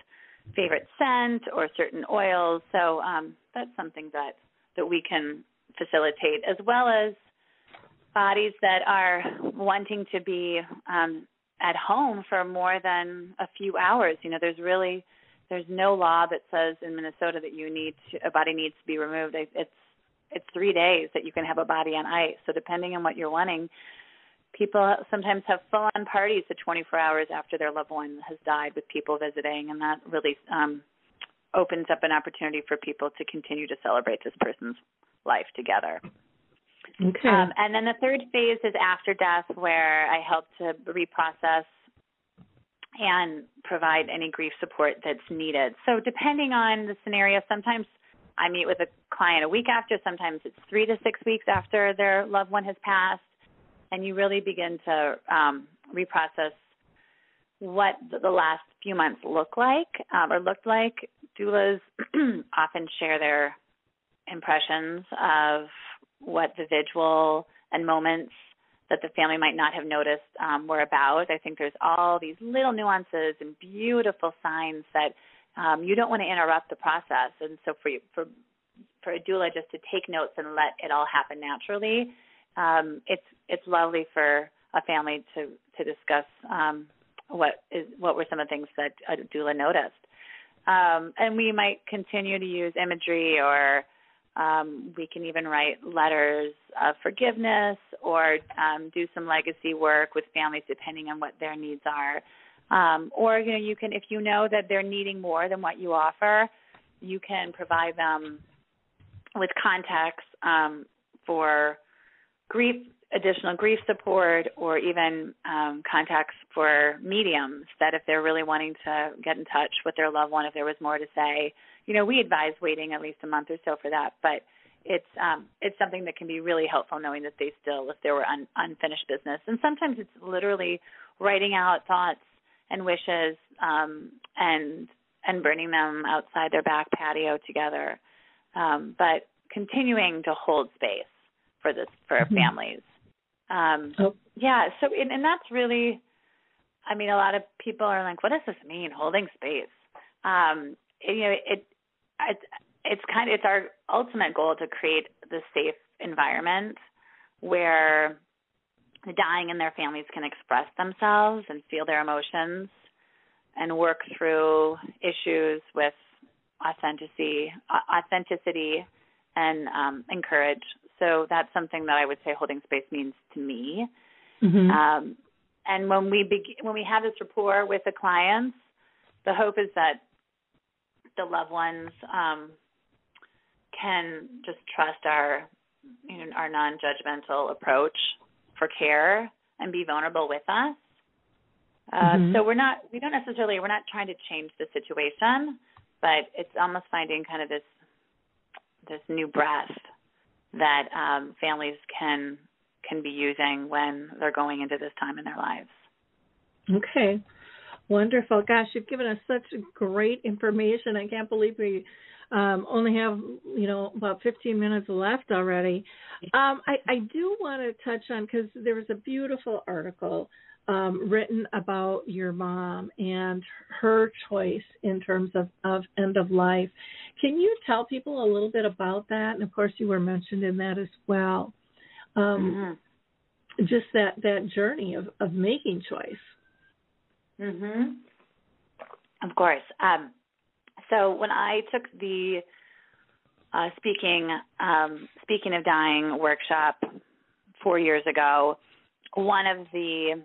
D: favorite scent or certain oils. So um, that's something that that we can facilitate, as well as bodies that are wanting to be um, at home for more than a few hours. You know, there's really there's no law that says in Minnesota that you need to, a body needs to be removed. It's it's three days that you can have a body on ice. So depending on what you're wanting, people sometimes have full on parties the 24 hours after their loved one has died with people visiting and that really um opens up an opportunity for people to continue to celebrate this person's life together
A: okay
D: um, and then the third phase is after death where i help to reprocess and provide any grief support that's needed. So, depending on the scenario, sometimes I meet with a client a week after, sometimes it's three to six weeks after their loved one has passed, and you really begin to um, reprocess what the last few months look like um, or looked like. Doulas often share their impressions of what the vigil and moments that the family might not have noticed um, were about. I think there's all these little nuances and beautiful signs that um, you don't want to interrupt the process. And so for you, for for a doula just to take notes and let it all happen naturally, um, it's it's lovely for a family to to discuss um, what is what were some of the things that a doula noticed. Um, and we might continue to use imagery or um, we can even write letters of forgiveness or um, do some legacy work with families depending on what their needs are. Um, or you know, you can if you know that they're needing more than what you offer, you can provide them with contacts um, for grief, additional grief support, or even um, contacts for mediums. That if they're really wanting to get in touch with their loved one, if there was more to say, you know, we advise waiting at least a month or so for that, but it's um it's something that can be really helpful knowing that they still if there were un, unfinished business and sometimes it's literally writing out thoughts and wishes um and and burning them outside their back patio together um but continuing to hold space for this for mm-hmm. families um oh. yeah so and, and that's really i mean a lot of people are like what does this mean holding space um you know it it's it's kind of it's our ultimate goal to create the safe environment where the dying and their families can express themselves and feel their emotions and work through issues with authenticity authenticity and um, encourage so that's something that i would say holding space means to me. Mm-hmm. um, and when we begin when we have this rapport with the clients the hope is that the loved ones um, can just trust our you know our non-judgmental approach for care and be vulnerable with us. Uh, mm-hmm. So we're not we don't necessarily we're not trying to change the situation, but it's almost finding kind of this this new breath that um, families can can be using when they're going into this time in their lives.
A: Okay. Wonderful. Gosh, you've given us such great information. I can't believe we um, only have, you know, about 15 minutes left already. Um, I, I do want to touch on because there was a beautiful article um, written about your mom and her choice in terms of, of end of life. Can you tell people a little bit about that? And of course, you were mentioned in that as well. Um, mm-hmm. Just that that journey of of making choice.
D: Mhm. Of course. Um, so when I took the uh, speaking um, speaking of dying workshop four years ago, one of the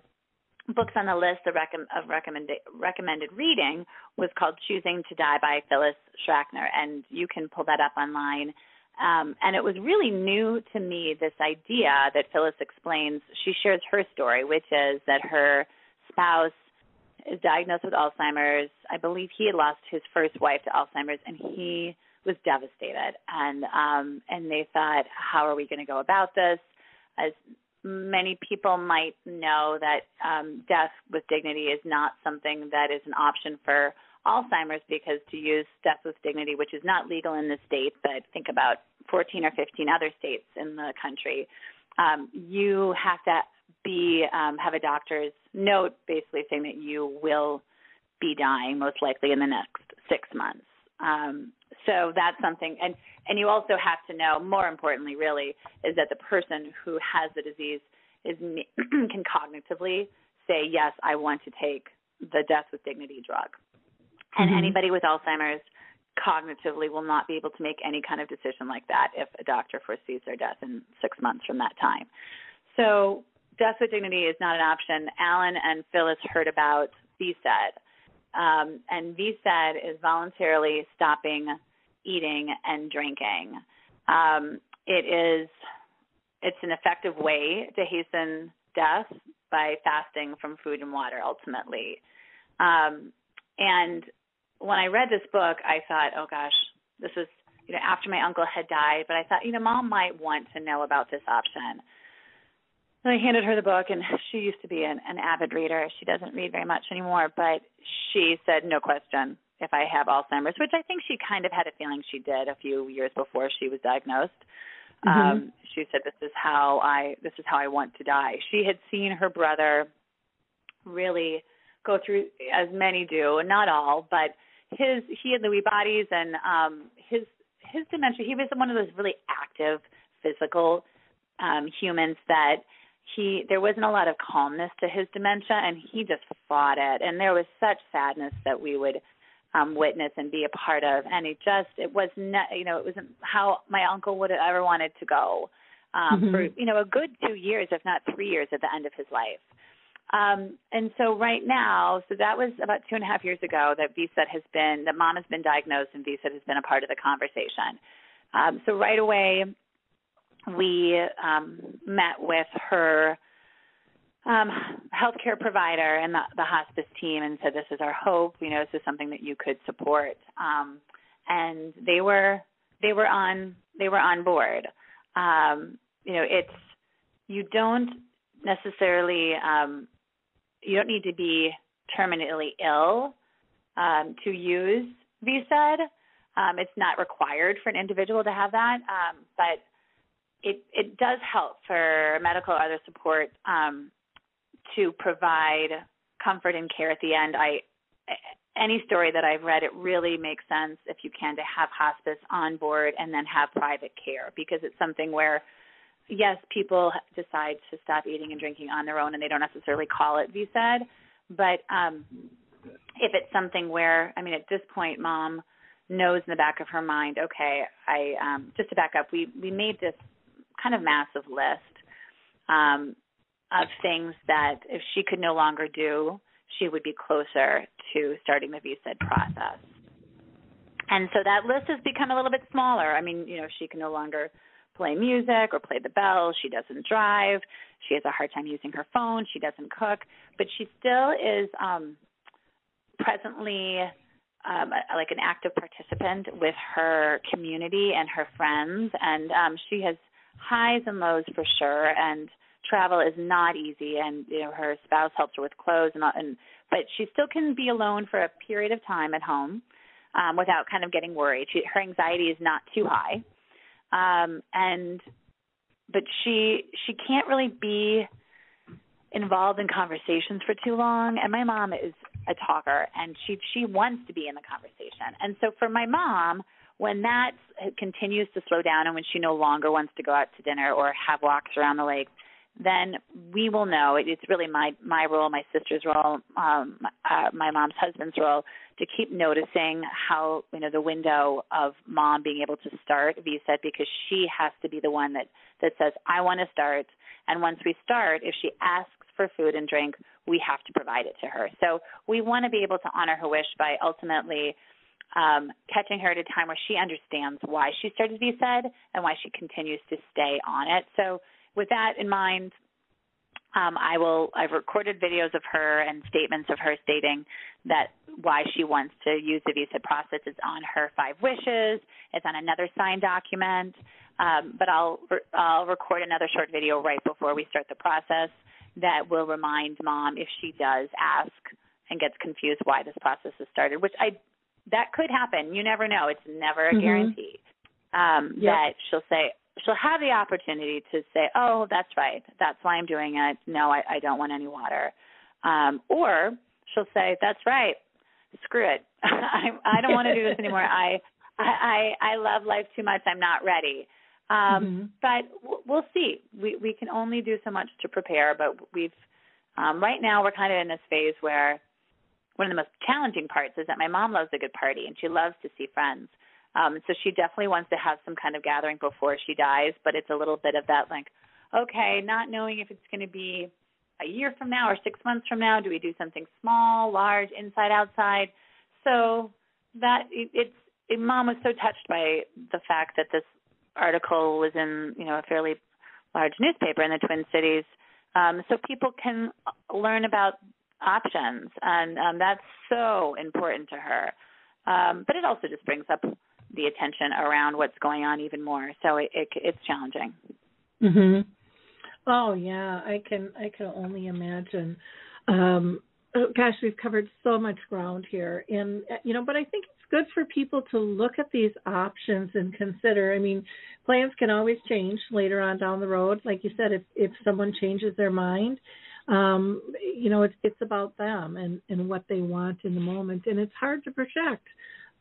D: books on the list of, rec- of recommended recommended reading was called "Choosing to Die" by Phyllis Shacter, and you can pull that up online. Um, and it was really new to me this idea that Phyllis explains. She shares her story, which is that her spouse is diagnosed with Alzheimer's. I believe he had lost his first wife to Alzheimer's, and he was devastated. And um, and they thought, how are we going to go about this? As many people might know, that um, death with dignity is not something that is an option for Alzheimer's because to use death with dignity, which is not legal in the state, but think about 14 or 15 other states in the country, um, you have to be um, have a doctor's note basically saying that you will be dying most likely in the next six months. Um, so that's something, and and you also have to know. More importantly, really, is that the person who has the disease is can cognitively say, yes, I want to take the death with dignity drug. And mm-hmm. anybody with Alzheimer's cognitively will not be able to make any kind of decision like that if a doctor foresees their death in six months from that time. So death with dignity is not an option. Alan and Phyllis heard about VSED. Um, and VSED is voluntarily stopping eating and drinking. Um, it is it's an effective way to hasten death by fasting from food and water ultimately. Um, and when I read this book, I thought, oh gosh, this was you know after my uncle had died, but I thought you know mom might want to know about this option. And I handed her the book, and she used to be an, an avid reader. She doesn't read very much anymore, but she said, no question, if I have Alzheimer's, which I think she kind of had a feeling she did a few years before she was diagnosed. Mm-hmm. Um, she said, "This is how I this is how I want to die." She had seen her brother really go through, as many do, not all, but his he had Lewy bodies and um, his his dementia. He was one of those really active physical um, humans that he there wasn't a lot of calmness to his dementia and he just fought it. And there was such sadness that we would um witness and be a part of. And it just it was not you know it wasn't how my uncle would have ever wanted to go um mm-hmm. for you know a good two years if not three years at the end of his life. Um and so right now so that was about two and a half years ago that VSED has been that mom has been diagnosed and VSED has been a part of the conversation. Um so right away we um, met with her um, healthcare provider and the, the hospice team and said, "This is our hope. You know, this is something that you could support." Um, and they were they were on they were on board. Um, you know, it's you don't necessarily um, you don't need to be terminally ill um, to use VSED. Um, it's not required for an individual to have that, um, but it it does help for medical or other support um, to provide comfort and care at the end. I any story that I've read, it really makes sense if you can to have hospice on board and then have private care because it's something where yes, people decide to stop eating and drinking on their own and they don't necessarily call it VSED, but um if it's something where I mean at this point mom knows in the back of her mind, okay, I um just to back up, we we made this kind of massive list um, of things that if she could no longer do, she would be closer to starting the VSED process. And so that list has become a little bit smaller. I mean, you know, she can no longer play music or play the bells. She doesn't drive. She has a hard time using her phone. She doesn't cook, but she still is um, presently um, like an active participant with her community and her friends. And um, she has highs and lows for sure and travel is not easy and you know her spouse helps her with clothes and, and but she still can be alone for a period of time at home um without kind of getting worried. She her anxiety is not too high. Um and but she she can't really be involved in conversations for too long and my mom is a talker and she she wants to be in the conversation. And so for my mom when that continues to slow down and when she no longer wants to go out to dinner or have walks around the lake, then we will know. It's really my my role, my sister's role, um, uh, my mom's husband's role to keep noticing how you know the window of mom being able to start VSED because she has to be the one that that says I want to start. And once we start, if she asks for food and drink, we have to provide it to her. So we want to be able to honor her wish by ultimately um, catching her at a time where she understands why she started VSED and why she continues to stay on it. So, with that in mind, um, I will. I've recorded videos of her and statements of her stating that why she wants to use the VSED process is on her five wishes. It's on another signed document. Um, but I'll I'll record another short video right before we start the process that will remind mom if she does ask and gets confused why this process has started, which I that could happen. You never know. It's never a mm-hmm. guarantee. Um, yep. That she'll say she'll have the opportunity to say, "Oh, that's right. That's why I'm doing it. No, I, I don't want any water." Um, or she'll say, "That's right. Screw it. I, I don't want to do this anymore. I, I I love life too much. I'm not ready." Um, mm-hmm. But we'll see. We we can only do so much to prepare, but we've um, right now we're kind of in this phase where one of the most challenging parts is that my mom loves a good party and she loves to see friends. Um, so she definitely wants to have some kind of gathering before she dies, but it's a little bit of that like, okay, not knowing if it's going to be a year from now or six months from now. Do we do something small, large, inside, outside? So that it, it's it, mom was so touched by the fact that this article was in you know a fairly large newspaper in the Twin Cities, um, so people can learn about options, and um, that's so important to her. Um, but it also just brings up the attention around what's going on even more. So it, it it's challenging.
A: Mhm. Oh yeah, I can I can only imagine. Um oh, gosh, we've covered so much ground here and you know, but I think it's good for people to look at these options and consider. I mean, plans can always change later on down the road. Like you said, if if someone changes their mind, um, you know, it's it's about them and and what they want in the moment and it's hard to project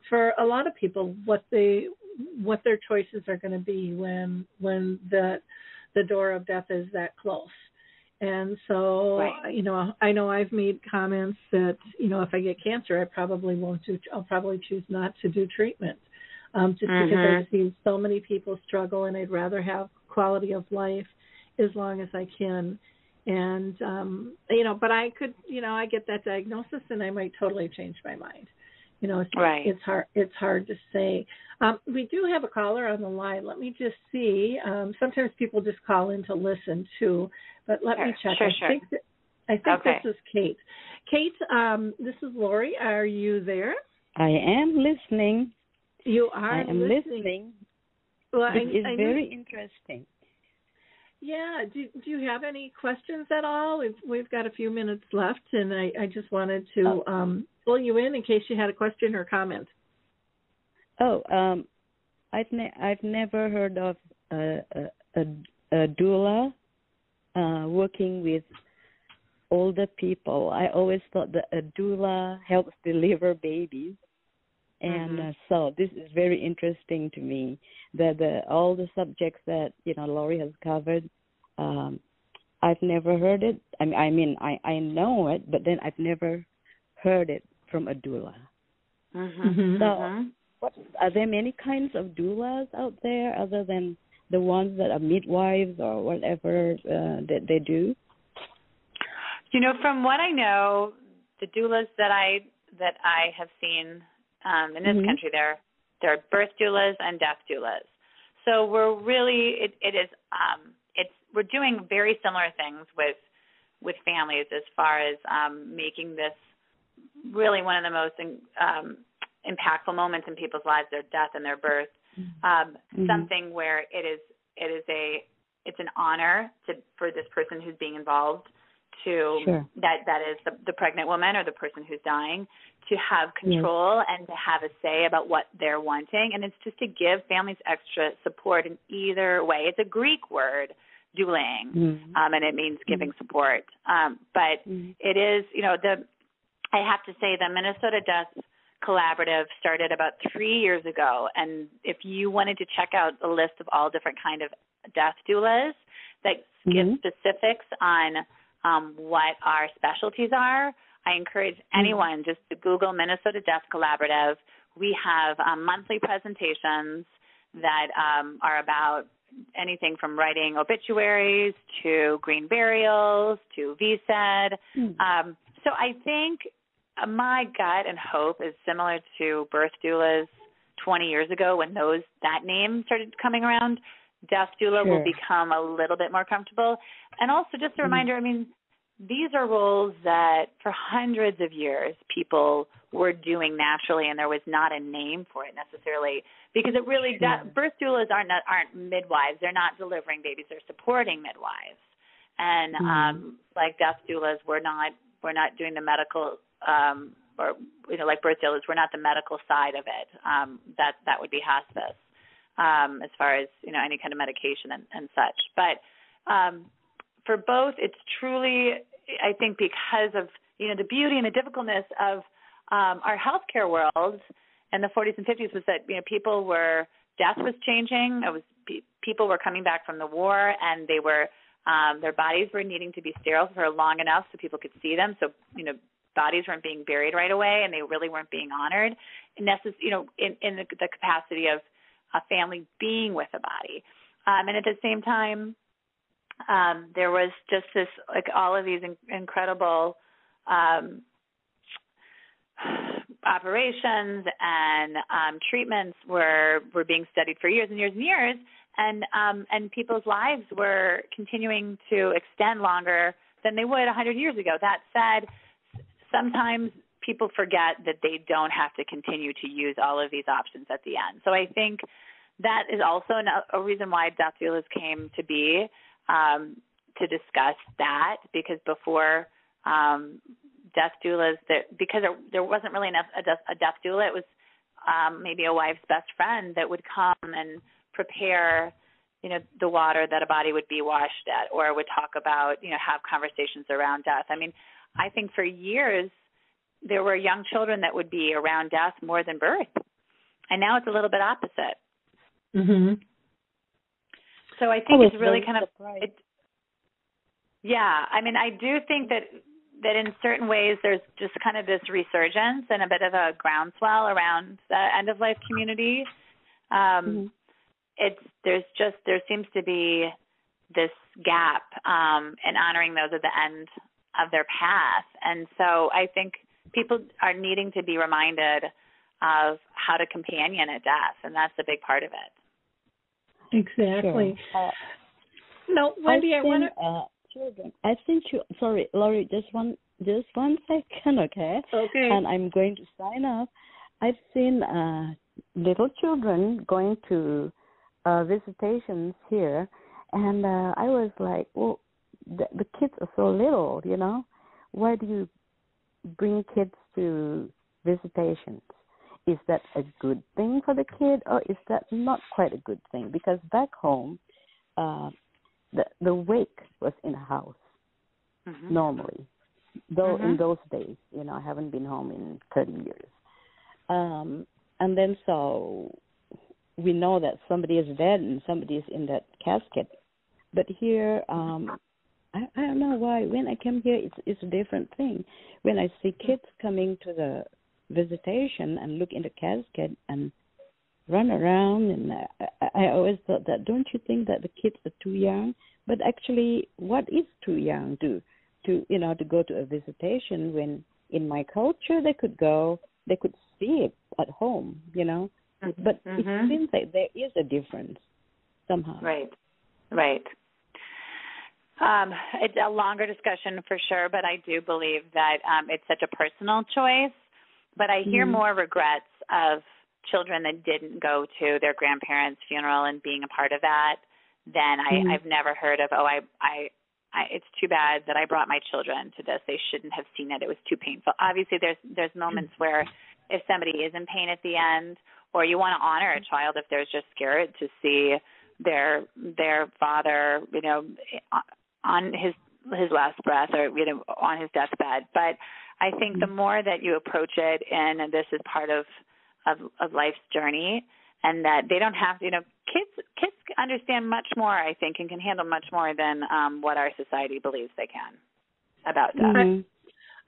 A: for a lot of people what they what their choices are going to be when when the the door of death is that close. And so,
D: right.
A: you know, I know I've made comments that, you know, if I get cancer, I probably won't do, I'll probably choose not to do treatment. Um, just
D: mm-hmm.
A: because I've seen so many people struggle and I'd rather have quality of life as long as I can. And, um, you know, but I could, you know, I get that diagnosis and I might totally change my mind. You know, it's,
D: right.
A: it's hard. It's hard to say. Um, we do have a caller on the line. Let me just see. Um, sometimes people just call in to listen too, but let
D: sure.
A: me check.
D: Sure,
A: I
D: sure.
A: think that, I think
D: okay.
A: this is Kate. Kate, um, this is Lori. Are you there?
E: I am listening.
A: You are.
E: I am
A: listening.
E: listening.
A: Well,
E: it
A: I,
E: is
A: I
E: very
A: knew,
E: interesting.
A: Yeah. Do Do you have any questions at all? We've We've got a few minutes left, and I, I just wanted to
E: Oh.
A: um, pull you in in case you had a question or comment.
E: Oh, um, I've ne- I've never heard of a a, a, a doula uh, working with older people. I always thought that a doula helps deliver babies, and
D: Mhm.
E: uh, so this is very interesting to me. that the all the subjects that you know Lori has covered. Um, I've never heard it. I mean, I mean, I I know it, but then I've never heard it from a doula.
D: Mhm.
A: Mhm.
E: So,
D: Mhm.
E: what are there many kinds of doulas out there other than the ones that are midwives or whatever uh, that they do?
D: You know, from what I know, the doulas that I that I have seen um, in this
E: Mhm.
D: country, there there are birth doulas and death doulas. So we're really it, it is um, it's we're doing very similar things with with families as far as um, making this really one of the most in, um, impactful moments in people's lives, their death and their birth. Um,
E: Mhm.
D: Something where it is it is a it's an honor to for this person who's being involved to
E: Sure.
D: that that is the, the pregnant woman or the person who's dying to have control and to have a say about what they're wanting and it's just to give families extra support in either way it's a greek word dueling
E: Mhm.
D: um and it means giving support um but
E: Mhm.
D: it is you know the i have to say the minnesota death collaborative started about three years ago and if you wanted to check out a list of all different kind of death doulas that give
E: Mhm.
D: specifics on um, what our specialties are i encourage anyone just to google minnesota death collaborative we have um, monthly presentations that um, are about anything from writing obituaries to green burials to VSED.
E: Mhm.
D: Um, so I think my gut and hope is similar to birth doulas 20 years ago when those that name started coming around. Death doula will become a little bit more comfortable. And also just a
E: Mhm.
D: reminder, I mean, these are roles that for hundreds of years people were doing naturally and there was not a name for it necessarily because it really
E: Sure.
D: de- birth doulas aren't aren't midwives they're not delivering babies they're supporting midwives and
E: Mhm.
D: um like death doulas we're not we're not doing the medical um or you know like birth doulas we're not the medical side of it um that that would be hospice um as far as you know any kind of medication and, and such. But um for both it's truly i think because of you know the beauty and the difficultness of um our healthcare world in the 40s and 50s was that you know people were death was changing. It was people were coming back from the war and they were um their bodies were needing to be sterile for long enough so people could see them. So you know bodies weren't being buried right away and they really weren't being honored. Necess- you know in in the, the capacity of a family being with a body. Um and at the same time um there was just this like all of these in- incredible um operations and um treatments were were being studied for years and years and years. And um and people's lives were continuing to extend longer than they would a 100 years ago. That said sometimes people forget that they don't have to continue to use all of these options at the end. So I think that is also a reason why death doulas came to be um, to discuss that because before um, death doulas, that because there, there wasn't really enough a death, a death doula, it was um, maybe a wife's best friend that would come and prepare you know the water that a body would be washed at or would talk about you know have conversations around death. I mean i think for years there were young children that would be around death more than birth. And now it's a little bit opposite.
A: Mhm
D: so i think it's really kind of it, yeah i mean i do think that that in certain ways there's just kind of this resurgence and a bit of a groundswell around the end of life community. Um mm-hmm. it's there's just there seems to be this gap um, in honoring those at the end of their path, and so I think people are needing to be reminded of how to companion a death, and that's a big part of it.
A: Exactly. Sure. Uh, no, Wendy, I,
E: I
A: want
E: to. Uh, children, I think you. Sorry, Lori. Just one, just one second, okay?
A: Okay.
E: And I'm going to sign off. I've seen uh, little children going to uh, visitations here, and uh, I was like, well, the, the kids are so little, you know. Why do you bring kids to visitations? Is that a good thing for the kid, or is that not quite a good thing? Because back home, uh, the the wake was in a house mm-hmm. normally. Though
D: mm-hmm.
E: in those days, you know, I haven't been home in 30 years. Um, and then so we know that somebody is dead and somebody is in that casket. But here, um, I, I don't know why. When I come here, it's it's a different thing. When I see kids coming to the visitation and look in the casket and run around, and I, I always thought that. Don't you think that the kids are too young? But actually, what is too young to to you know to go to a visitation when in my culture they could go, they could see it at home, you know
D: Mm-hmm.
E: But
D: mm-hmm.
E: it seems like there is a difference somehow.
D: Right. Right. Um, it's a longer discussion for sure, but I do believe that um, it's such a personal choice. But I hear
E: mm-hmm.
D: more regrets of children that didn't go to their grandparents' funeral and being a part of that than
E: mm-hmm.
D: I, I've never heard of. Oh, I, I, I, it's too bad that I brought my children to this. They shouldn't have seen it. It was too painful. Obviously, there's there's moments
E: Mm-hmm.
D: where if somebody is in pain at the end, or you want to honor a child if they're just scared to see their their father, you know, on his his last breath or you know on his deathbed. But I think the mm-hmm. more that you approach it, and this is part of of, of life's journey, and that they don't have, you know, kids kids understand much more, I think, and can handle much more than um, what our society believes they can about death.
A: Mm-hmm.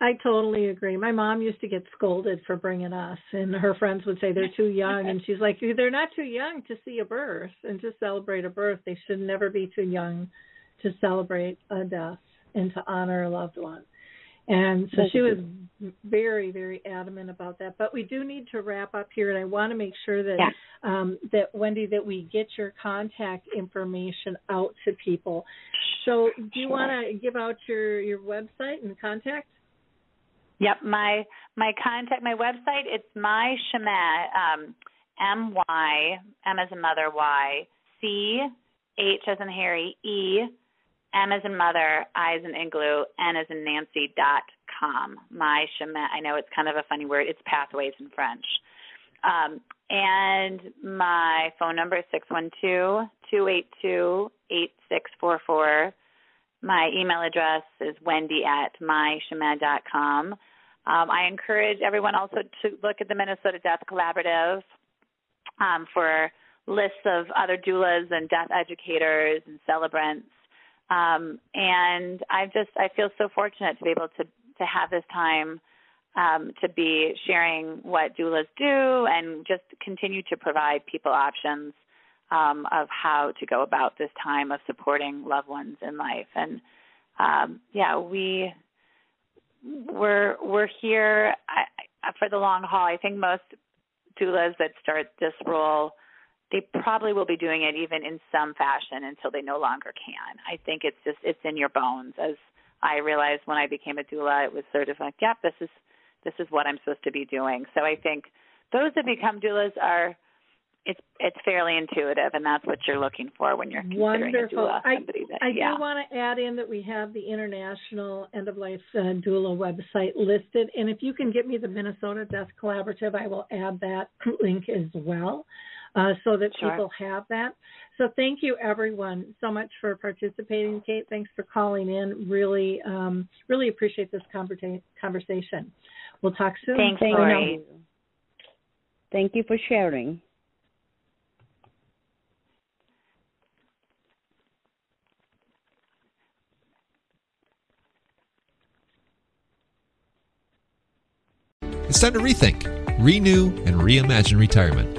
A: I totally agree. My mom used to get scolded for bringing us, and her friends would say they're too young, and she's like, they're not too young to see a birth and to celebrate a birth. They should never be too young to celebrate a death and to honor a loved one. And so she was very, very adamant about that. But we do need to wrap up here, and I want to make sure that
D: yeah.
A: um, that Wendy, that we get your contact information out to people. So, do you
D: sure.
A: want to give out your your website and contact?
D: Yep, my my contact my website it's my Chemin um M Y M as in mother Y C H as in Harry E M as in mother I as in igloo N as in Nancy dot com. My Chemin I know it's kind of a funny word. It's pathways in French. Um, and my phone number is six one two two eight two eight six four four. My email address is wendy at mychemin.com. Um, I encourage everyone also to look at the Minnesota Death Collaborative um, for lists of other doulas and death educators and celebrants. Um, and I just I feel so fortunate to be able to to have this time um, to be sharing what doulas do and just continue to provide people options um, of how to go about this time of supporting loved ones in life. And um, yeah, we we're we're here I, for the long haul. I think most doulas that start this role, they probably will be doing it even in some fashion until they no longer can. I think it's just it's in your bones as I realized when I became a doula, it was sort of like, yep, this is this is what I'm supposed to be doing. So I think those that become doulas are it's it's fairly intuitive, and that's what you're looking for when you're considering
A: Wonderful.
D: a doula.
A: I,
D: that,
A: I
D: yeah.
A: do want to add in that we have the International End of Life uh, Doula website listed, and if you can get me the Minnesota Death Collaborative, I will add that link as well, uh, so that
D: Sure.
A: people have that. So thank you everyone so much for participating. Kate, thanks for calling in. Really, um, really appreciate this conversa- conversation. We'll talk soon.
D: Thanks,
E: Thank
D: Lori.
E: you. Thank you for sharing.
F: It's time to rethink, renew, and reimagine retirement.